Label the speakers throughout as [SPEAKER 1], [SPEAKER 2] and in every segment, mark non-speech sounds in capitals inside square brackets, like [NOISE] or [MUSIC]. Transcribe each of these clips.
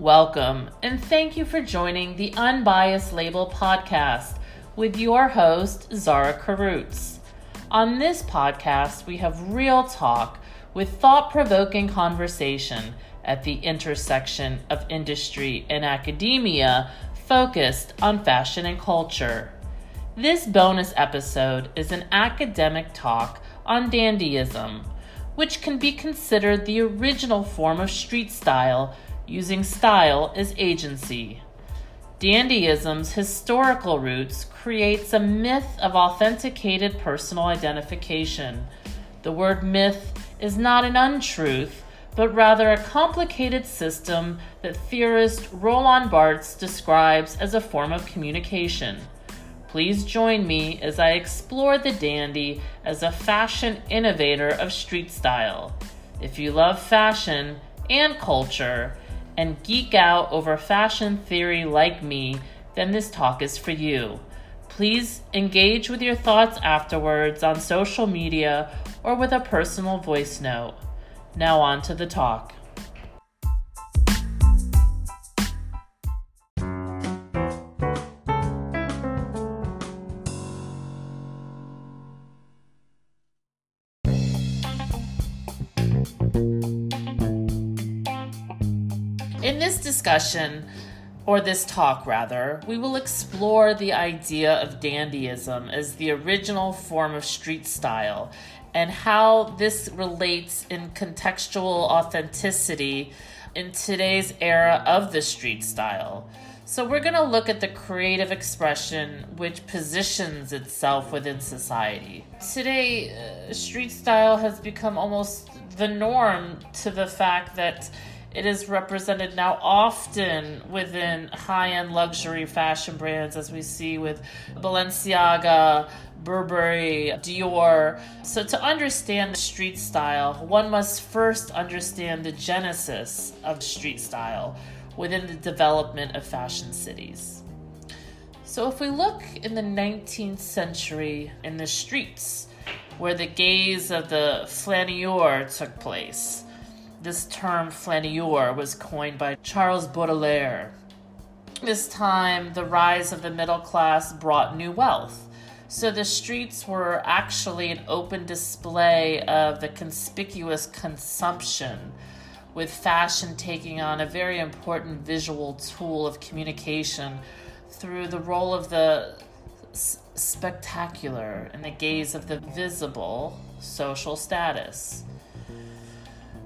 [SPEAKER 1] Welcome, and thank you for joining the Unbiased Label podcast with your host, Zara Korutz. On this podcast, we have real talk with thought provoking conversation at the intersection of industry and academia focused on fashion and culture. This bonus episode is an academic talk on dandyism, which can be considered the original form of street style using style as agency. Dandyism's historical roots creates a myth of authenticated personal identification. The word myth is not an untruth, but rather a complicated system that theorist Roland Barthes describes as a form of communication. Please join me as I explore the dandy as a fashion innovator of street style. If you love fashion and culture, and geek out over fashion theory like me, then this talk is for you. Please engage with your thoughts afterwards on social media or with a personal voice note. Now, on to the talk. Discussion, or this talk rather, we will explore the idea of dandyism as the original form of street style and how this relates in contextual authenticity in today's era of the street style. So, we're going to look at the creative expression which positions itself within society. Today, uh, street style has become almost the norm to the fact that it is represented now often within high end luxury fashion brands, as we see with Balenciaga, Burberry, Dior. So, to understand street style, one must first understand the genesis of street style within the development of fashion cities. So, if we look in the 19th century in the streets, where the gaze of the flaneur took place, this term flaneur was coined by Charles Baudelaire. This time, the rise of the middle class brought new wealth. So the streets were actually an open display of the conspicuous consumption, with fashion taking on a very important visual tool of communication through the role of the spectacular and the gaze of the visible social status.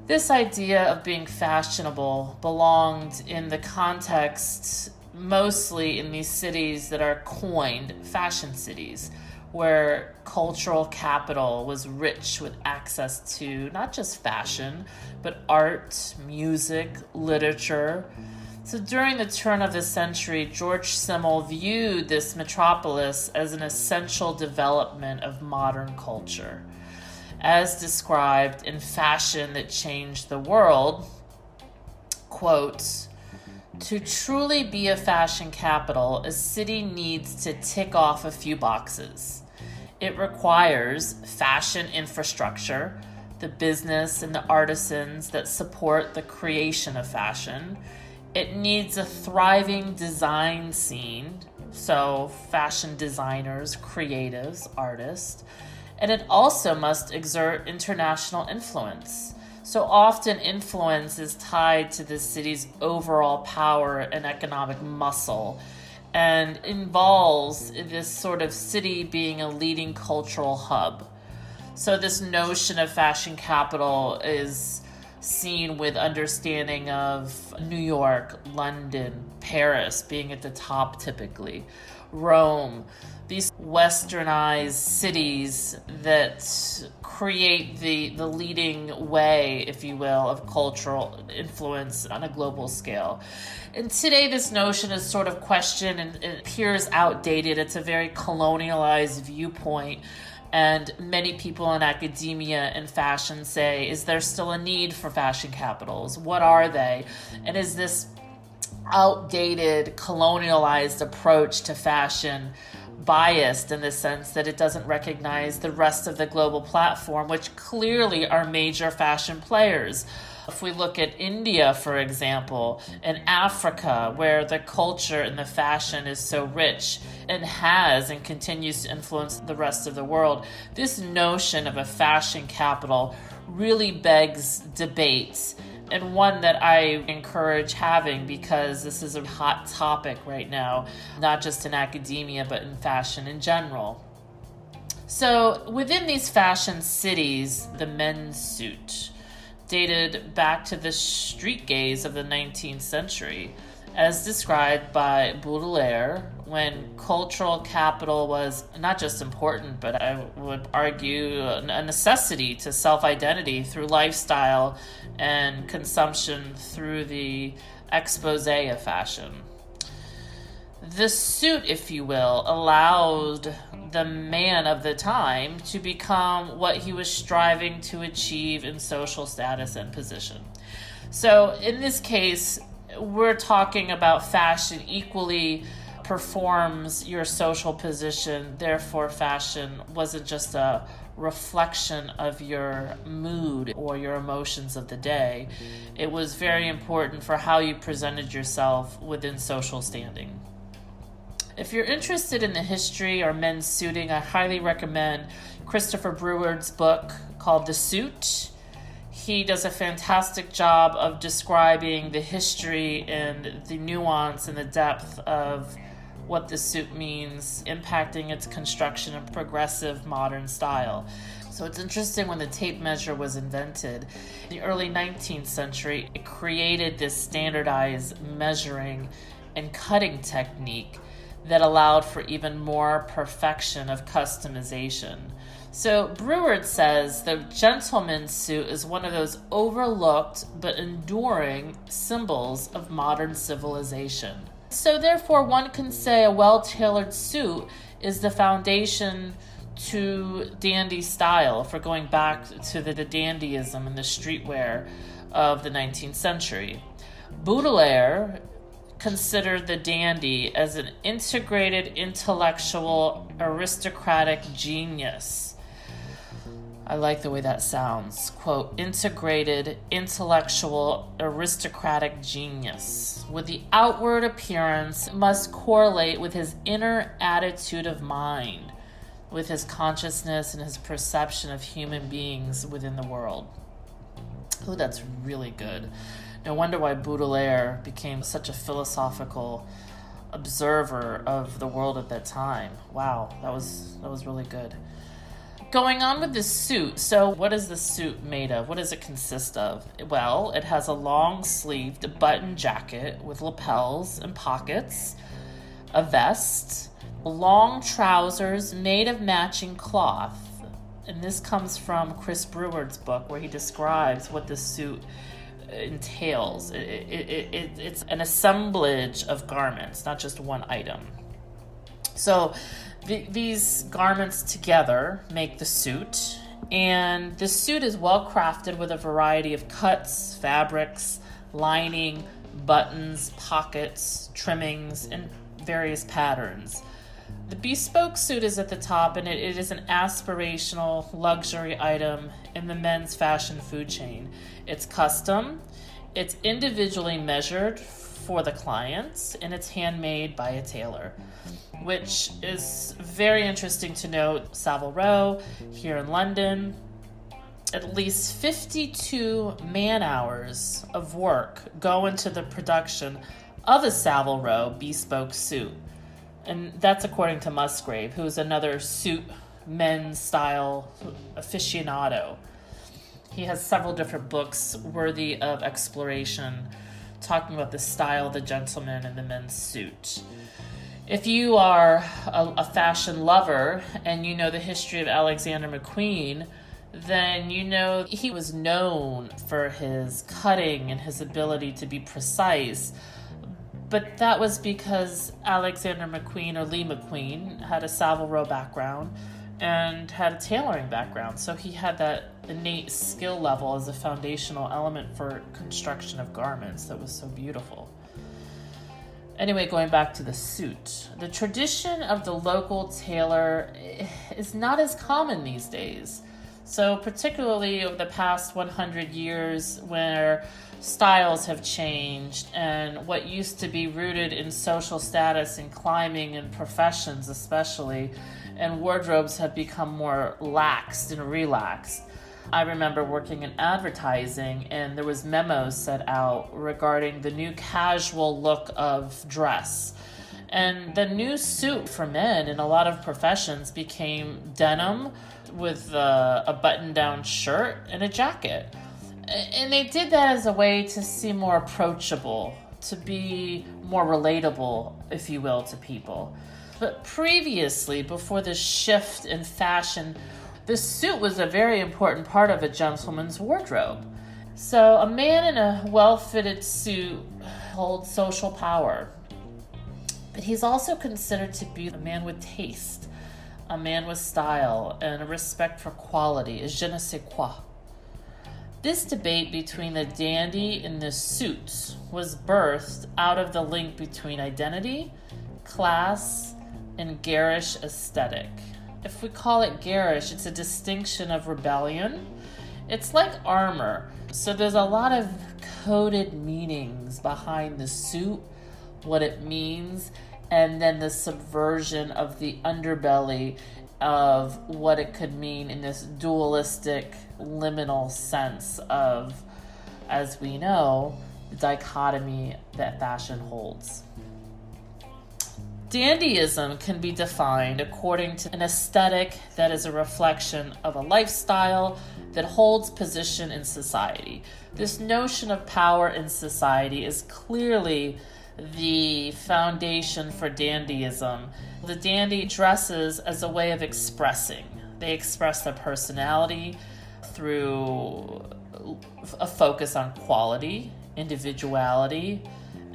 [SPEAKER 1] This idea of being fashionable belonged in the context mostly in these cities that are coined fashion cities, where cultural capital was rich with access to not just fashion, but art, music, literature. So during the turn of the century, George Simmel viewed this metropolis as an essential development of modern culture as described in Fashion That Changed the World, quote, to truly be a fashion capital, a city needs to tick off a few boxes. It requires fashion infrastructure, the business and the artisans that support the creation of fashion. It needs a thriving design scene, so fashion designers, creatives, artists and it also must exert international influence. So often, influence is tied to the city's overall power and economic muscle and involves this sort of city being a leading cultural hub. So, this notion of fashion capital is seen with understanding of New York, London, Paris being at the top typically, Rome, these westernized cities that create the, the leading way, if you will, of cultural influence on a global scale. And today, this notion is sort of questioned and it appears outdated. It's a very colonialized viewpoint. And many people in academia and fashion say, is there still a need for fashion capitals? What are they? And is this outdated, colonialized approach to fashion? biased in the sense that it doesn't recognize the rest of the global platform, which clearly are major fashion players. If we look at India, for example, and Africa, where the culture and the fashion is so rich and has and continues to influence the rest of the world, this notion of a fashion capital really begs debates and one that I encourage having because this is a hot topic right now, not just in academia, but in fashion in general. So, within these fashion cities, the men's suit dated back to the street gaze of the 19th century, as described by Baudelaire when cultural capital was not just important, but I would argue a necessity to self identity through lifestyle and consumption through the expose of fashion. The suit, if you will, allowed the man of the time to become what he was striving to achieve in social status and position. So, in this case, we're talking about fashion equally performs your social position, therefore, fashion wasn't just a reflection of your mood or your emotions of the day. It was very important for how you presented yourself within social standing. If you're interested in the history or men's suiting, I highly recommend Christopher Breward's book called The Suit. He does a fantastic job of describing the history and the nuance and the depth of what the suit means, impacting its construction and progressive modern style. So it's interesting when the tape measure was invented in the early 19th century, it created this standardized measuring and cutting technique that allowed for even more perfection of customization. So Breward says the gentleman's suit is one of those overlooked but enduring symbols of modern civilization. So therefore one can say a well-tailored suit is the foundation to dandy style we're going back to the, the dandyism and the streetwear of the 19th century. Baudelaire considered the dandy as an integrated intellectual aristocratic genius. I like the way that sounds. Quote, integrated intellectual aristocratic genius. With the outward appearance must correlate with his inner attitude of mind, with his consciousness and his perception of human beings within the world. Oh, that's really good. No wonder why Baudelaire became such a philosophical observer of the world at that time. Wow, that was that was really good. Going on with this suit. So, what is the suit made of? What does it consist of? Well, it has a long sleeved button jacket with lapels and pockets, a vest, long trousers made of matching cloth. And this comes from Chris Breward's book where he describes what the suit entails. It, it, it, it's an assemblage of garments, not just one item. So the, these garments together make the suit, and the suit is well crafted with a variety of cuts, fabrics, lining, buttons, pockets, trimmings, and various patterns. The bespoke suit is at the top, and it, it is an aspirational luxury item in the men's fashion food chain. It's custom, it's individually measured for the clients, and it's handmade by a tailor, which is very interesting to note. Savile Row here in London, at least 52 man hours of work go into the production of a Savile Row bespoke suit. And that's according to Musgrave, who's another suit men's style aficionado. He has several different books worthy of exploration talking about the style the gentleman and the men's suit. If you are a, a, fashion lover and you know the history of Alexander McQueen, then you know he was known for his cutting and his ability to be precise. But that was because Alexander McQueen or Lee McQueen had a Savile Row background and had a tailoring background, so he had that innate skill level as a foundational element for construction of garments that was so beautiful. Anyway, going back to the suit, the tradition of the local tailor eh, is not as common these days. So, particularly over the past 100 years, where styles have changed and what used to be rooted in social status and climbing and professions, especially, and wardrobes have become more laxed and relaxed. I remember working in advertising and there was memos set out regarding the new casual look of dress. And the new suit for men in a lot of professions became denim with uh, a, a button down shirt and a jacket. And they did that as a way to seem more approachable, to be more relatable, if you will, to people. But previously, before the shift in fashion, the suit was a very important part of a gentleman's wardrobe. So, a man in a well fitted suit holds social power. But he's also considered to be a man with taste, a man with style, and a respect for quality, a je ne sais quoi. This debate between the dandy and the suit was birthed out of the link between identity, class, and garish aesthetic. If we call it garish, it's a distinction of rebellion. It's like armor. So there's a lot of coded meanings behind the suit, what it means, and then the subversion of the underbelly of what it could mean in this dualistic, liminal sense of, as we know, the dichotomy that fashion holds. Dandyism can be defined according to an aesthetic that is a reflection of a lifestyle that holds position in society. This notion of power in society is clearly the foundation for dandyism. The dandy dresses as a way of expressing. They express their personality through a focus on quality, individuality,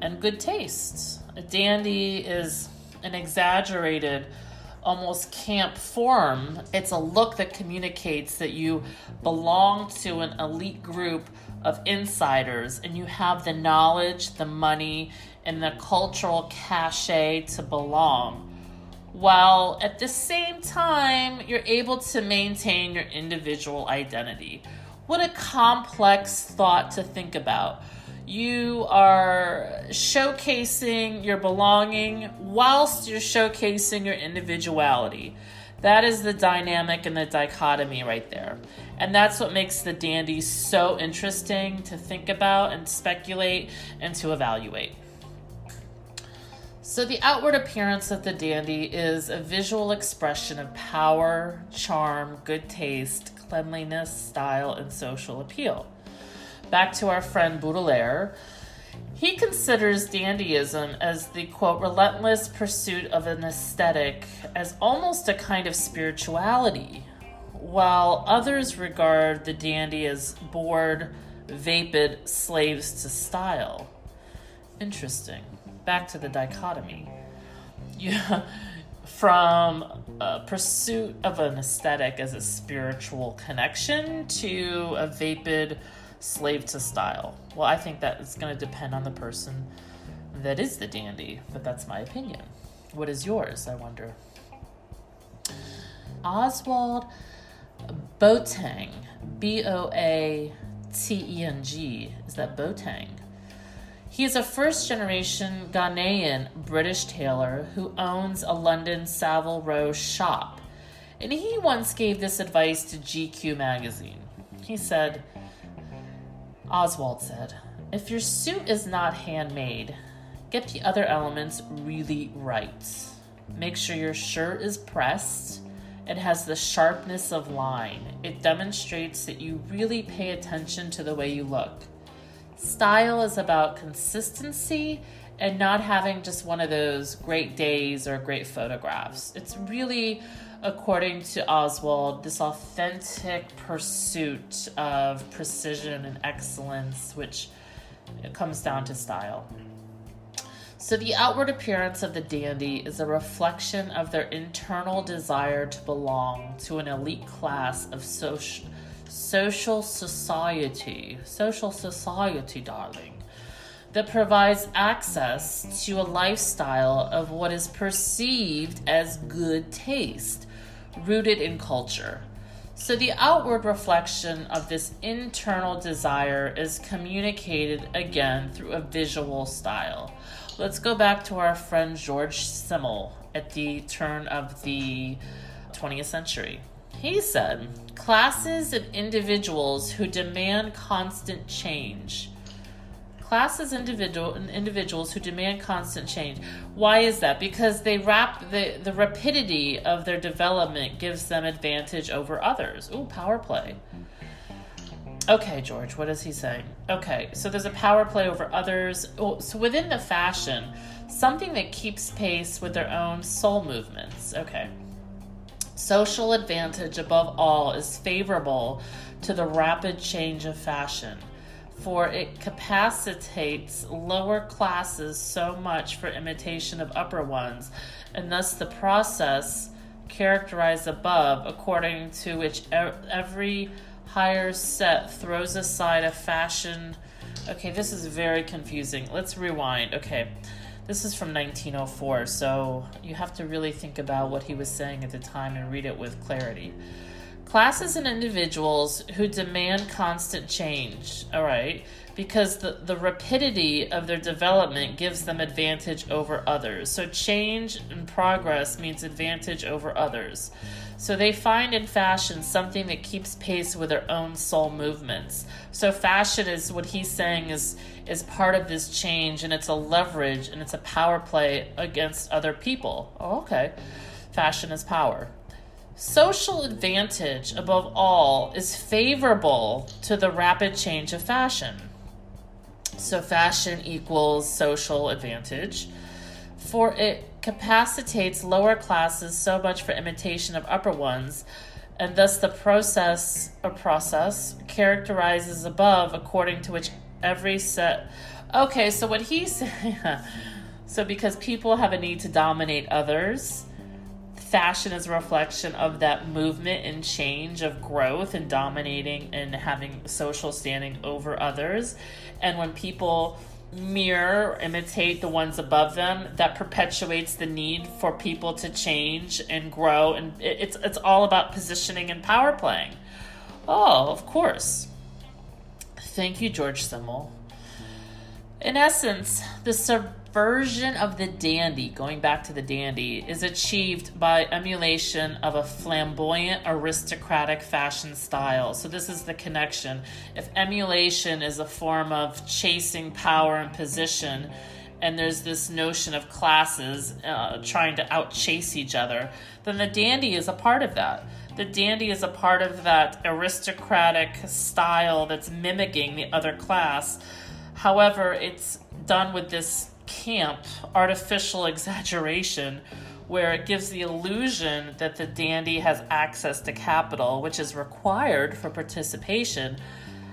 [SPEAKER 1] and good taste. A dandy is an exaggerated, almost camp form. It's a look that communicates that you belong to an elite group of insiders and you have the knowledge, the money, and the cultural cachet to belong. While at the same time, you're able to maintain your individual identity. What a complex thought to think about. You are showcasing your belonging whilst you're showcasing your individuality. That is the dynamic and the dichotomy right there. And that's what makes the dandy so interesting to think about and speculate and to evaluate. So, the outward appearance of the dandy is a visual expression of power, charm, good taste, cleanliness, style, and social appeal. Back to our friend Baudelaire. He considers dandyism as the quote, relentless pursuit of an aesthetic as almost a kind of spirituality, while others regard the dandy as bored, vapid slaves to style. Interesting back to the dichotomy. Yeah, [LAUGHS] from a pursuit of an aesthetic as a spiritual connection to a vapid slave to style. Well, I think that it's going to depend on the person that is the dandy, but that's my opinion. What is yours, I wonder? Ozwald Boateng, B O A T E N G, is that Boateng? He is a first generation Ghanaian British tailor who owns a London Savile Row shop. And he once gave this advice to GQ magazine. He said, Ozwald said, if your suit is not handmade, get the other elements really right. Make sure your shirt is pressed. It has the sharpness of line. It demonstrates that you really pay attention to the way you look. Style is about consistency and not having just one of those great days or great photographs. It's really, according to Ozwald, this authentic pursuit of precision and excellence, which comes down to style. So, the outward appearance of the dandy is a reflection of their internal desire to belong to an elite class of social social society, social society, darling. that provides access to a lifestyle of what is perceived as good taste, rooted in culture. So, the outward reflection of this internal desire is communicated again through a visual style. Let's go back to our friend George Simmel at the turn of the 20th century. He said, classes of individuals who demand constant change. Classes individual individuals who demand constant change. Why is that? Because they wrap the, the rapidity of their development gives them advantage over others. Ooh, power play. Okay, George, what is he saying? Okay, so there's a power play over others. Oh, so within the fashion, something that keeps pace with their own soul movements. Okay. Social advantage above all is favorable to the rapid change of fashion, for it capacitates lower classes so much for imitation of upper ones, and thus the process characterized above, according to which every higher set throws aside a fashion. Okay, this is very confusing. Let's rewind. Okay. This is from 1904, so you have to really think about what he was saying at the time and read it with clarity. Classes and individuals who demand constant change, all right, because the, the rapidity of their development gives them advantage over others. So change and progress means advantage over others. So they find in fashion something that keeps pace with their own soul movements. So fashion is what he's saying is is part of this change and it's a leverage and it's a power play against other people. Oh, okay. Fashion is power. Social advantage, above all, is favorable to the rapid change of fashion. So, fashion equals social advantage, for it capacitates lower classes so much for imitation of upper ones, and thus the process or process characterizes above according to which every set. Okay, so what he's [LAUGHS] so because people have a need to dominate others, fashion is a reflection of that movement and change of growth and dominating and having social standing over others. And when people mirror imitate the ones above them that perpetuates the need for people to change and grow. And it's it's all about positioning and power playing. Oh of course. Thank you george simmel in essence the subversion of the dandy, going back to the dandy, is achieved by emulation of a flamboyant aristocratic fashion style. So, this is the connection. If emulation is a form of chasing power and position, and there's this notion of classes uh, trying to outchase each other, then the dandy is a part of that. The dandy is a part of that aristocratic style that's mimicking the other class. However, it's done with this camp artificial exaggeration where it gives the illusion that the dandy has access to capital, which is required for participation.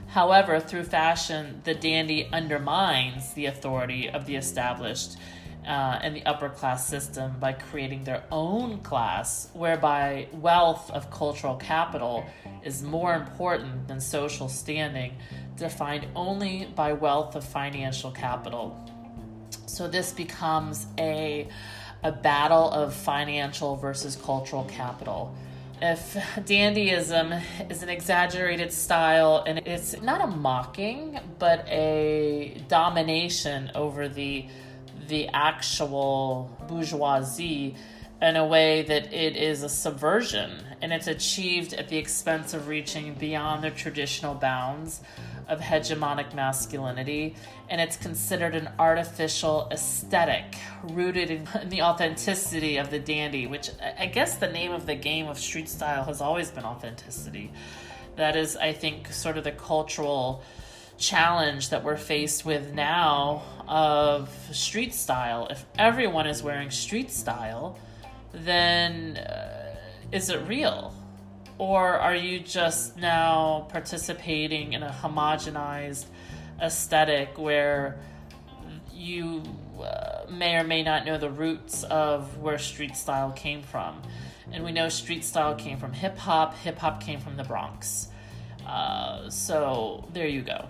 [SPEAKER 1] However, through fashion, the dandy undermines the authority of the established uh, and the upper class system by creating their own class, whereby wealth of cultural capital is more important than social standing, defined only by wealth of financial capital. So this becomes a a battle of financial versus cultural capital. If dandyism is an exaggerated style and it's not a mocking, but a domination over the the actual bourgeoisie in a way that it is a subversion and it's achieved at the expense of reaching beyond the traditional bounds of hegemonic masculinity, and it's considered an artificial aesthetic rooted in the authenticity of the dandy, which I guess the name of the game of street style has always been authenticity. That is, I think, sort of the cultural challenge that we're faced with now of street style. If everyone is wearing street style, then uh, is it real? Or are you just now participating in a homogenized aesthetic where you uh, may or may not know the roots of where street style came from? And we know street style came from hip hop, hip hop came from the Bronx. Uh, so there you go.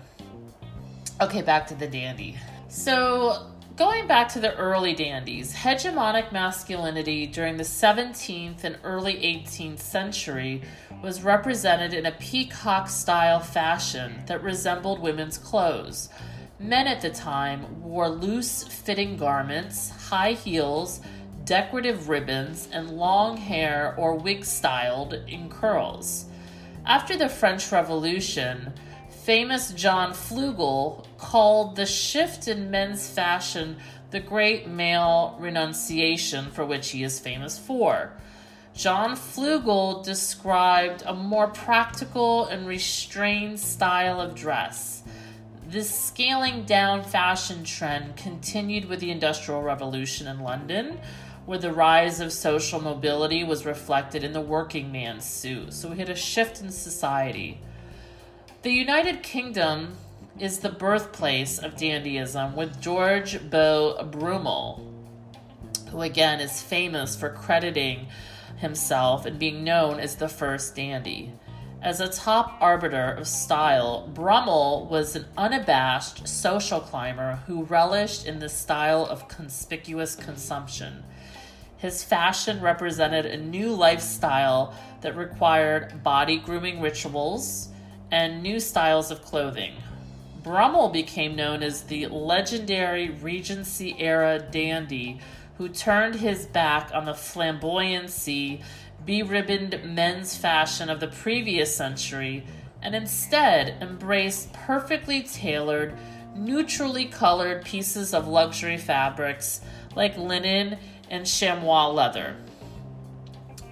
[SPEAKER 1] Okay, back to the dandy. So, going back to the early dandies, hegemonic masculinity during the 17th and early 18th century was represented in a peacock style fashion that resembled women's clothes. Men at the time wore loose fitting garments, high heels, decorative ribbons, and long hair or wig styled in curls. After the French Revolution, famous John Flugel called the shift in men's fashion the great male renunciation for which he is famous for. John Flugel described a more practical and restrained style of dress. This scaling down fashion trend continued with the Industrial Revolution in London, where the rise of social mobility was reflected in the working man's suit. So we had a shift in society. The United Kingdom is the birthplace of dandyism, with George Beau Brummell, who again is famous for crediting himself and being known as the first dandy. As a top arbiter of style, Brummell was an unabashed social climber who relished in the style of conspicuous consumption. His fashion represented a new lifestyle that required body grooming rituals and new styles of clothing. Brummell became known as the legendary Regency era dandy who turned his back on the flamboyancy, be beribboned men's fashion of the previous century and instead embraced perfectly tailored, neutrally colored pieces of luxury fabrics like linen and chamois leather.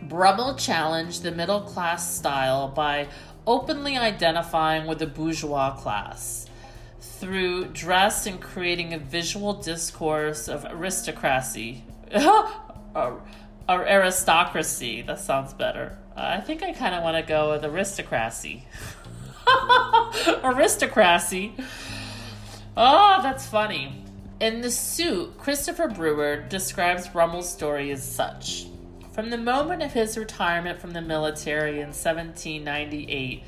[SPEAKER 1] Brummell challenged the middle class style by openly identifying with the bourgeois class through dress and creating a visual discourse of aristocracy. [LAUGHS] or, aristocracy, that sounds better. I think I kind of want to go with aristocracy. [LAUGHS] aristocracy. Oh, that's funny. In the suit, Christopher Breward describes Brummell's story as such. From the moment of his retirement from the military in 1798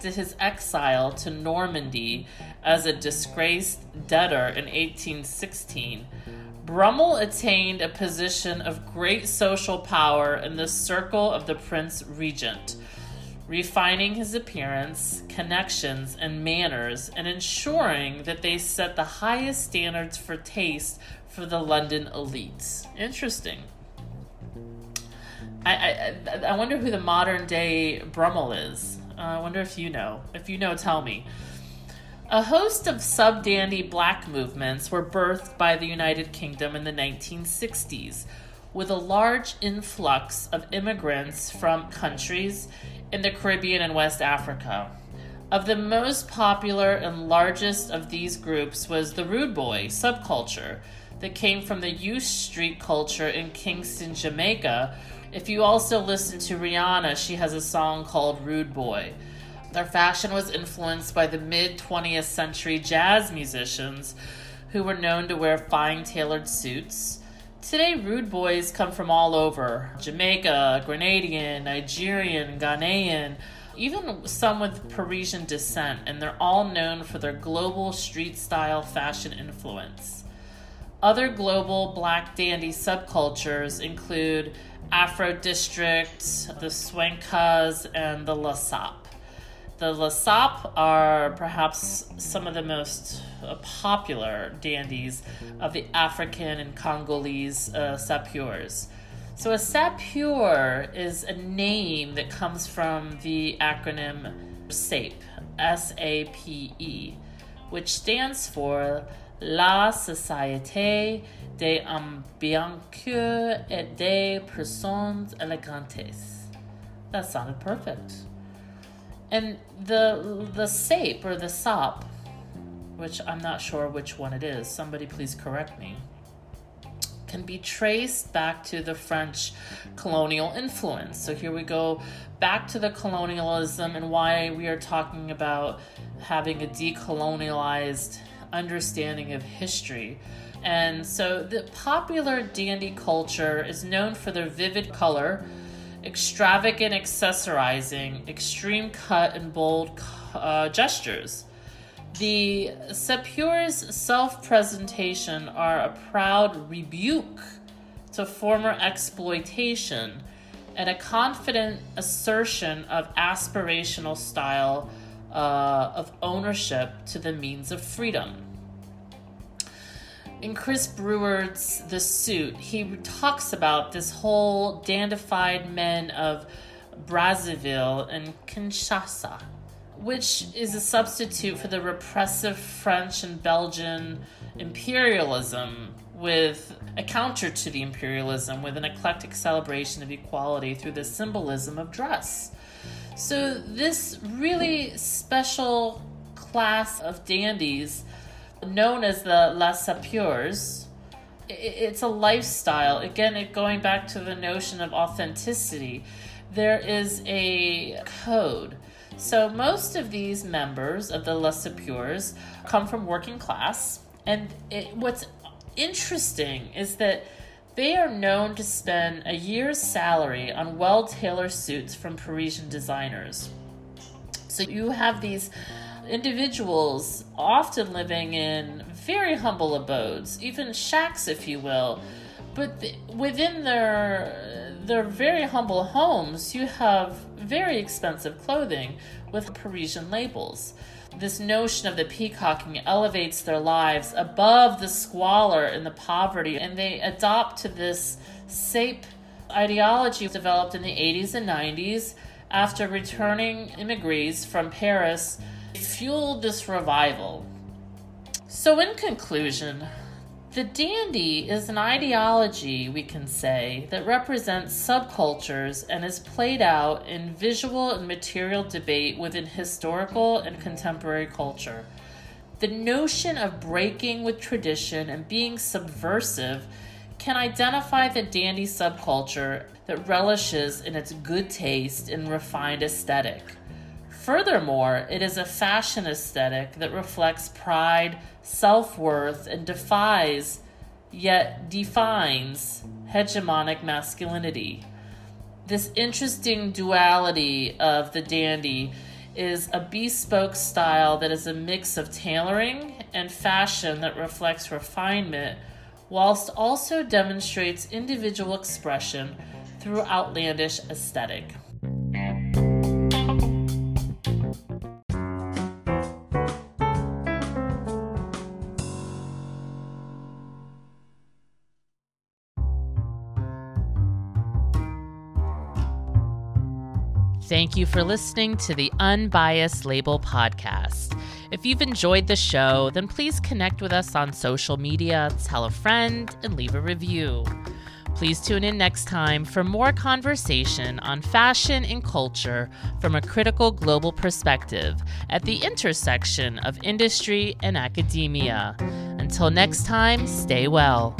[SPEAKER 1] to his exile to Normandy as a disgraced debtor in 1816, Brummell attained a position of great social power in the circle of the Prince Regent, refining his appearance, connections, and manners, and ensuring that they set the highest standards for taste for the London elites. Interesting. I, I, wonder who the modern day Brummell is. Uh, I wonder if you know. If you know, tell me. A host of sub dandy black movements were birthed by the United Kingdom in the 1960s, with a large influx of immigrants from countries in the Caribbean and West Africa. Of the most popular and largest of these groups was the Rude Boy subculture that came from the youth street culture in Kingston, Jamaica. If you also listen to Rihanna, she has a song called Rude Boy. Their fashion was influenced by the mid 20th century jazz musicians who were known to wear fine tailored suits. Today, rude boys come from all over Jamaica, Grenadian, Nigerian, Ghanaian, even some with Parisian descent, and they're all known for their global street style fashion influence. Other global black dandy subcultures include Afro District, the Swankas, and the La Sape. The La Sape are perhaps some of the most uh, popular dandies of the African and Congolese uh. So, a sapeur is a name that comes from the acronym SAPE, S A P E, which stands for La Société des Ambianceurs et des Personnes Elegantes. That sounded perfect. And the the sape or the sop, which I'm not sure which one it is. Somebody please correct me. Can be traced back to the French colonial influence. So here we go back to the colonialism and why we are talking about having a decolonialized understanding of history. And so the popular dandy culture is known for their vivid color extravagant accessorizing, extreme cut, and bold uh, gestures. The Sapeurs' self presentation are a proud rebuke to former exploitation and a confident assertion of aspirational style uh, of ownership to the means of freedom. In Chris Breward's The Suit, he talks about this whole dandified men of Brazzaville and Kinshasa, which is a substitute for the repressive French and Belgian imperialism with a counter to the imperialism with an eclectic celebration of equality through the symbolism of dress. So, this really special class of dandies, known as the La Sapeurs, it's a lifestyle. Again, it, going back to the notion of authenticity, there is a code. So, most of these members of the La Sapeurs come from working class. And it, what's interesting is that they are known to spend a year's salary on well tailored suits from Parisian designers. So you have these individuals often living in very humble abodes, even shacks, if you will. But the, within their their very humble homes, you have very expensive clothing with Parisian labels this notion of the peacocking elevates their lives above the squalor and the poverty, and they adopt to this SAPE ideology developed in the 80s and 90s after returning immigrants from Paris fueled this revival. So, in conclusion, the dandy is an ideology, we can say, that represents subcultures and is played out in visual and material debate within historical and contemporary culture. The notion of breaking with tradition and being subversive can identify the dandy subculture that relishes in its good taste and refined aesthetic. Furthermore, it is a fashion aesthetic that reflects pride, self worth, and defies, yet defines, hegemonic masculinity. This interesting duality of the dandy is a bespoke style that is a mix of tailoring and fashion that reflects refinement, whilst also demonstrates individual expression through outlandish aesthetic. Thank you for listening to the Unbiased Label podcast. If you've enjoyed the show, then please connect with us on social media, tell a friend, and leave a review. Please tune in next time for more conversation on fashion and culture from a critical global perspective at the intersection of industry and academia. Until next time, stay well.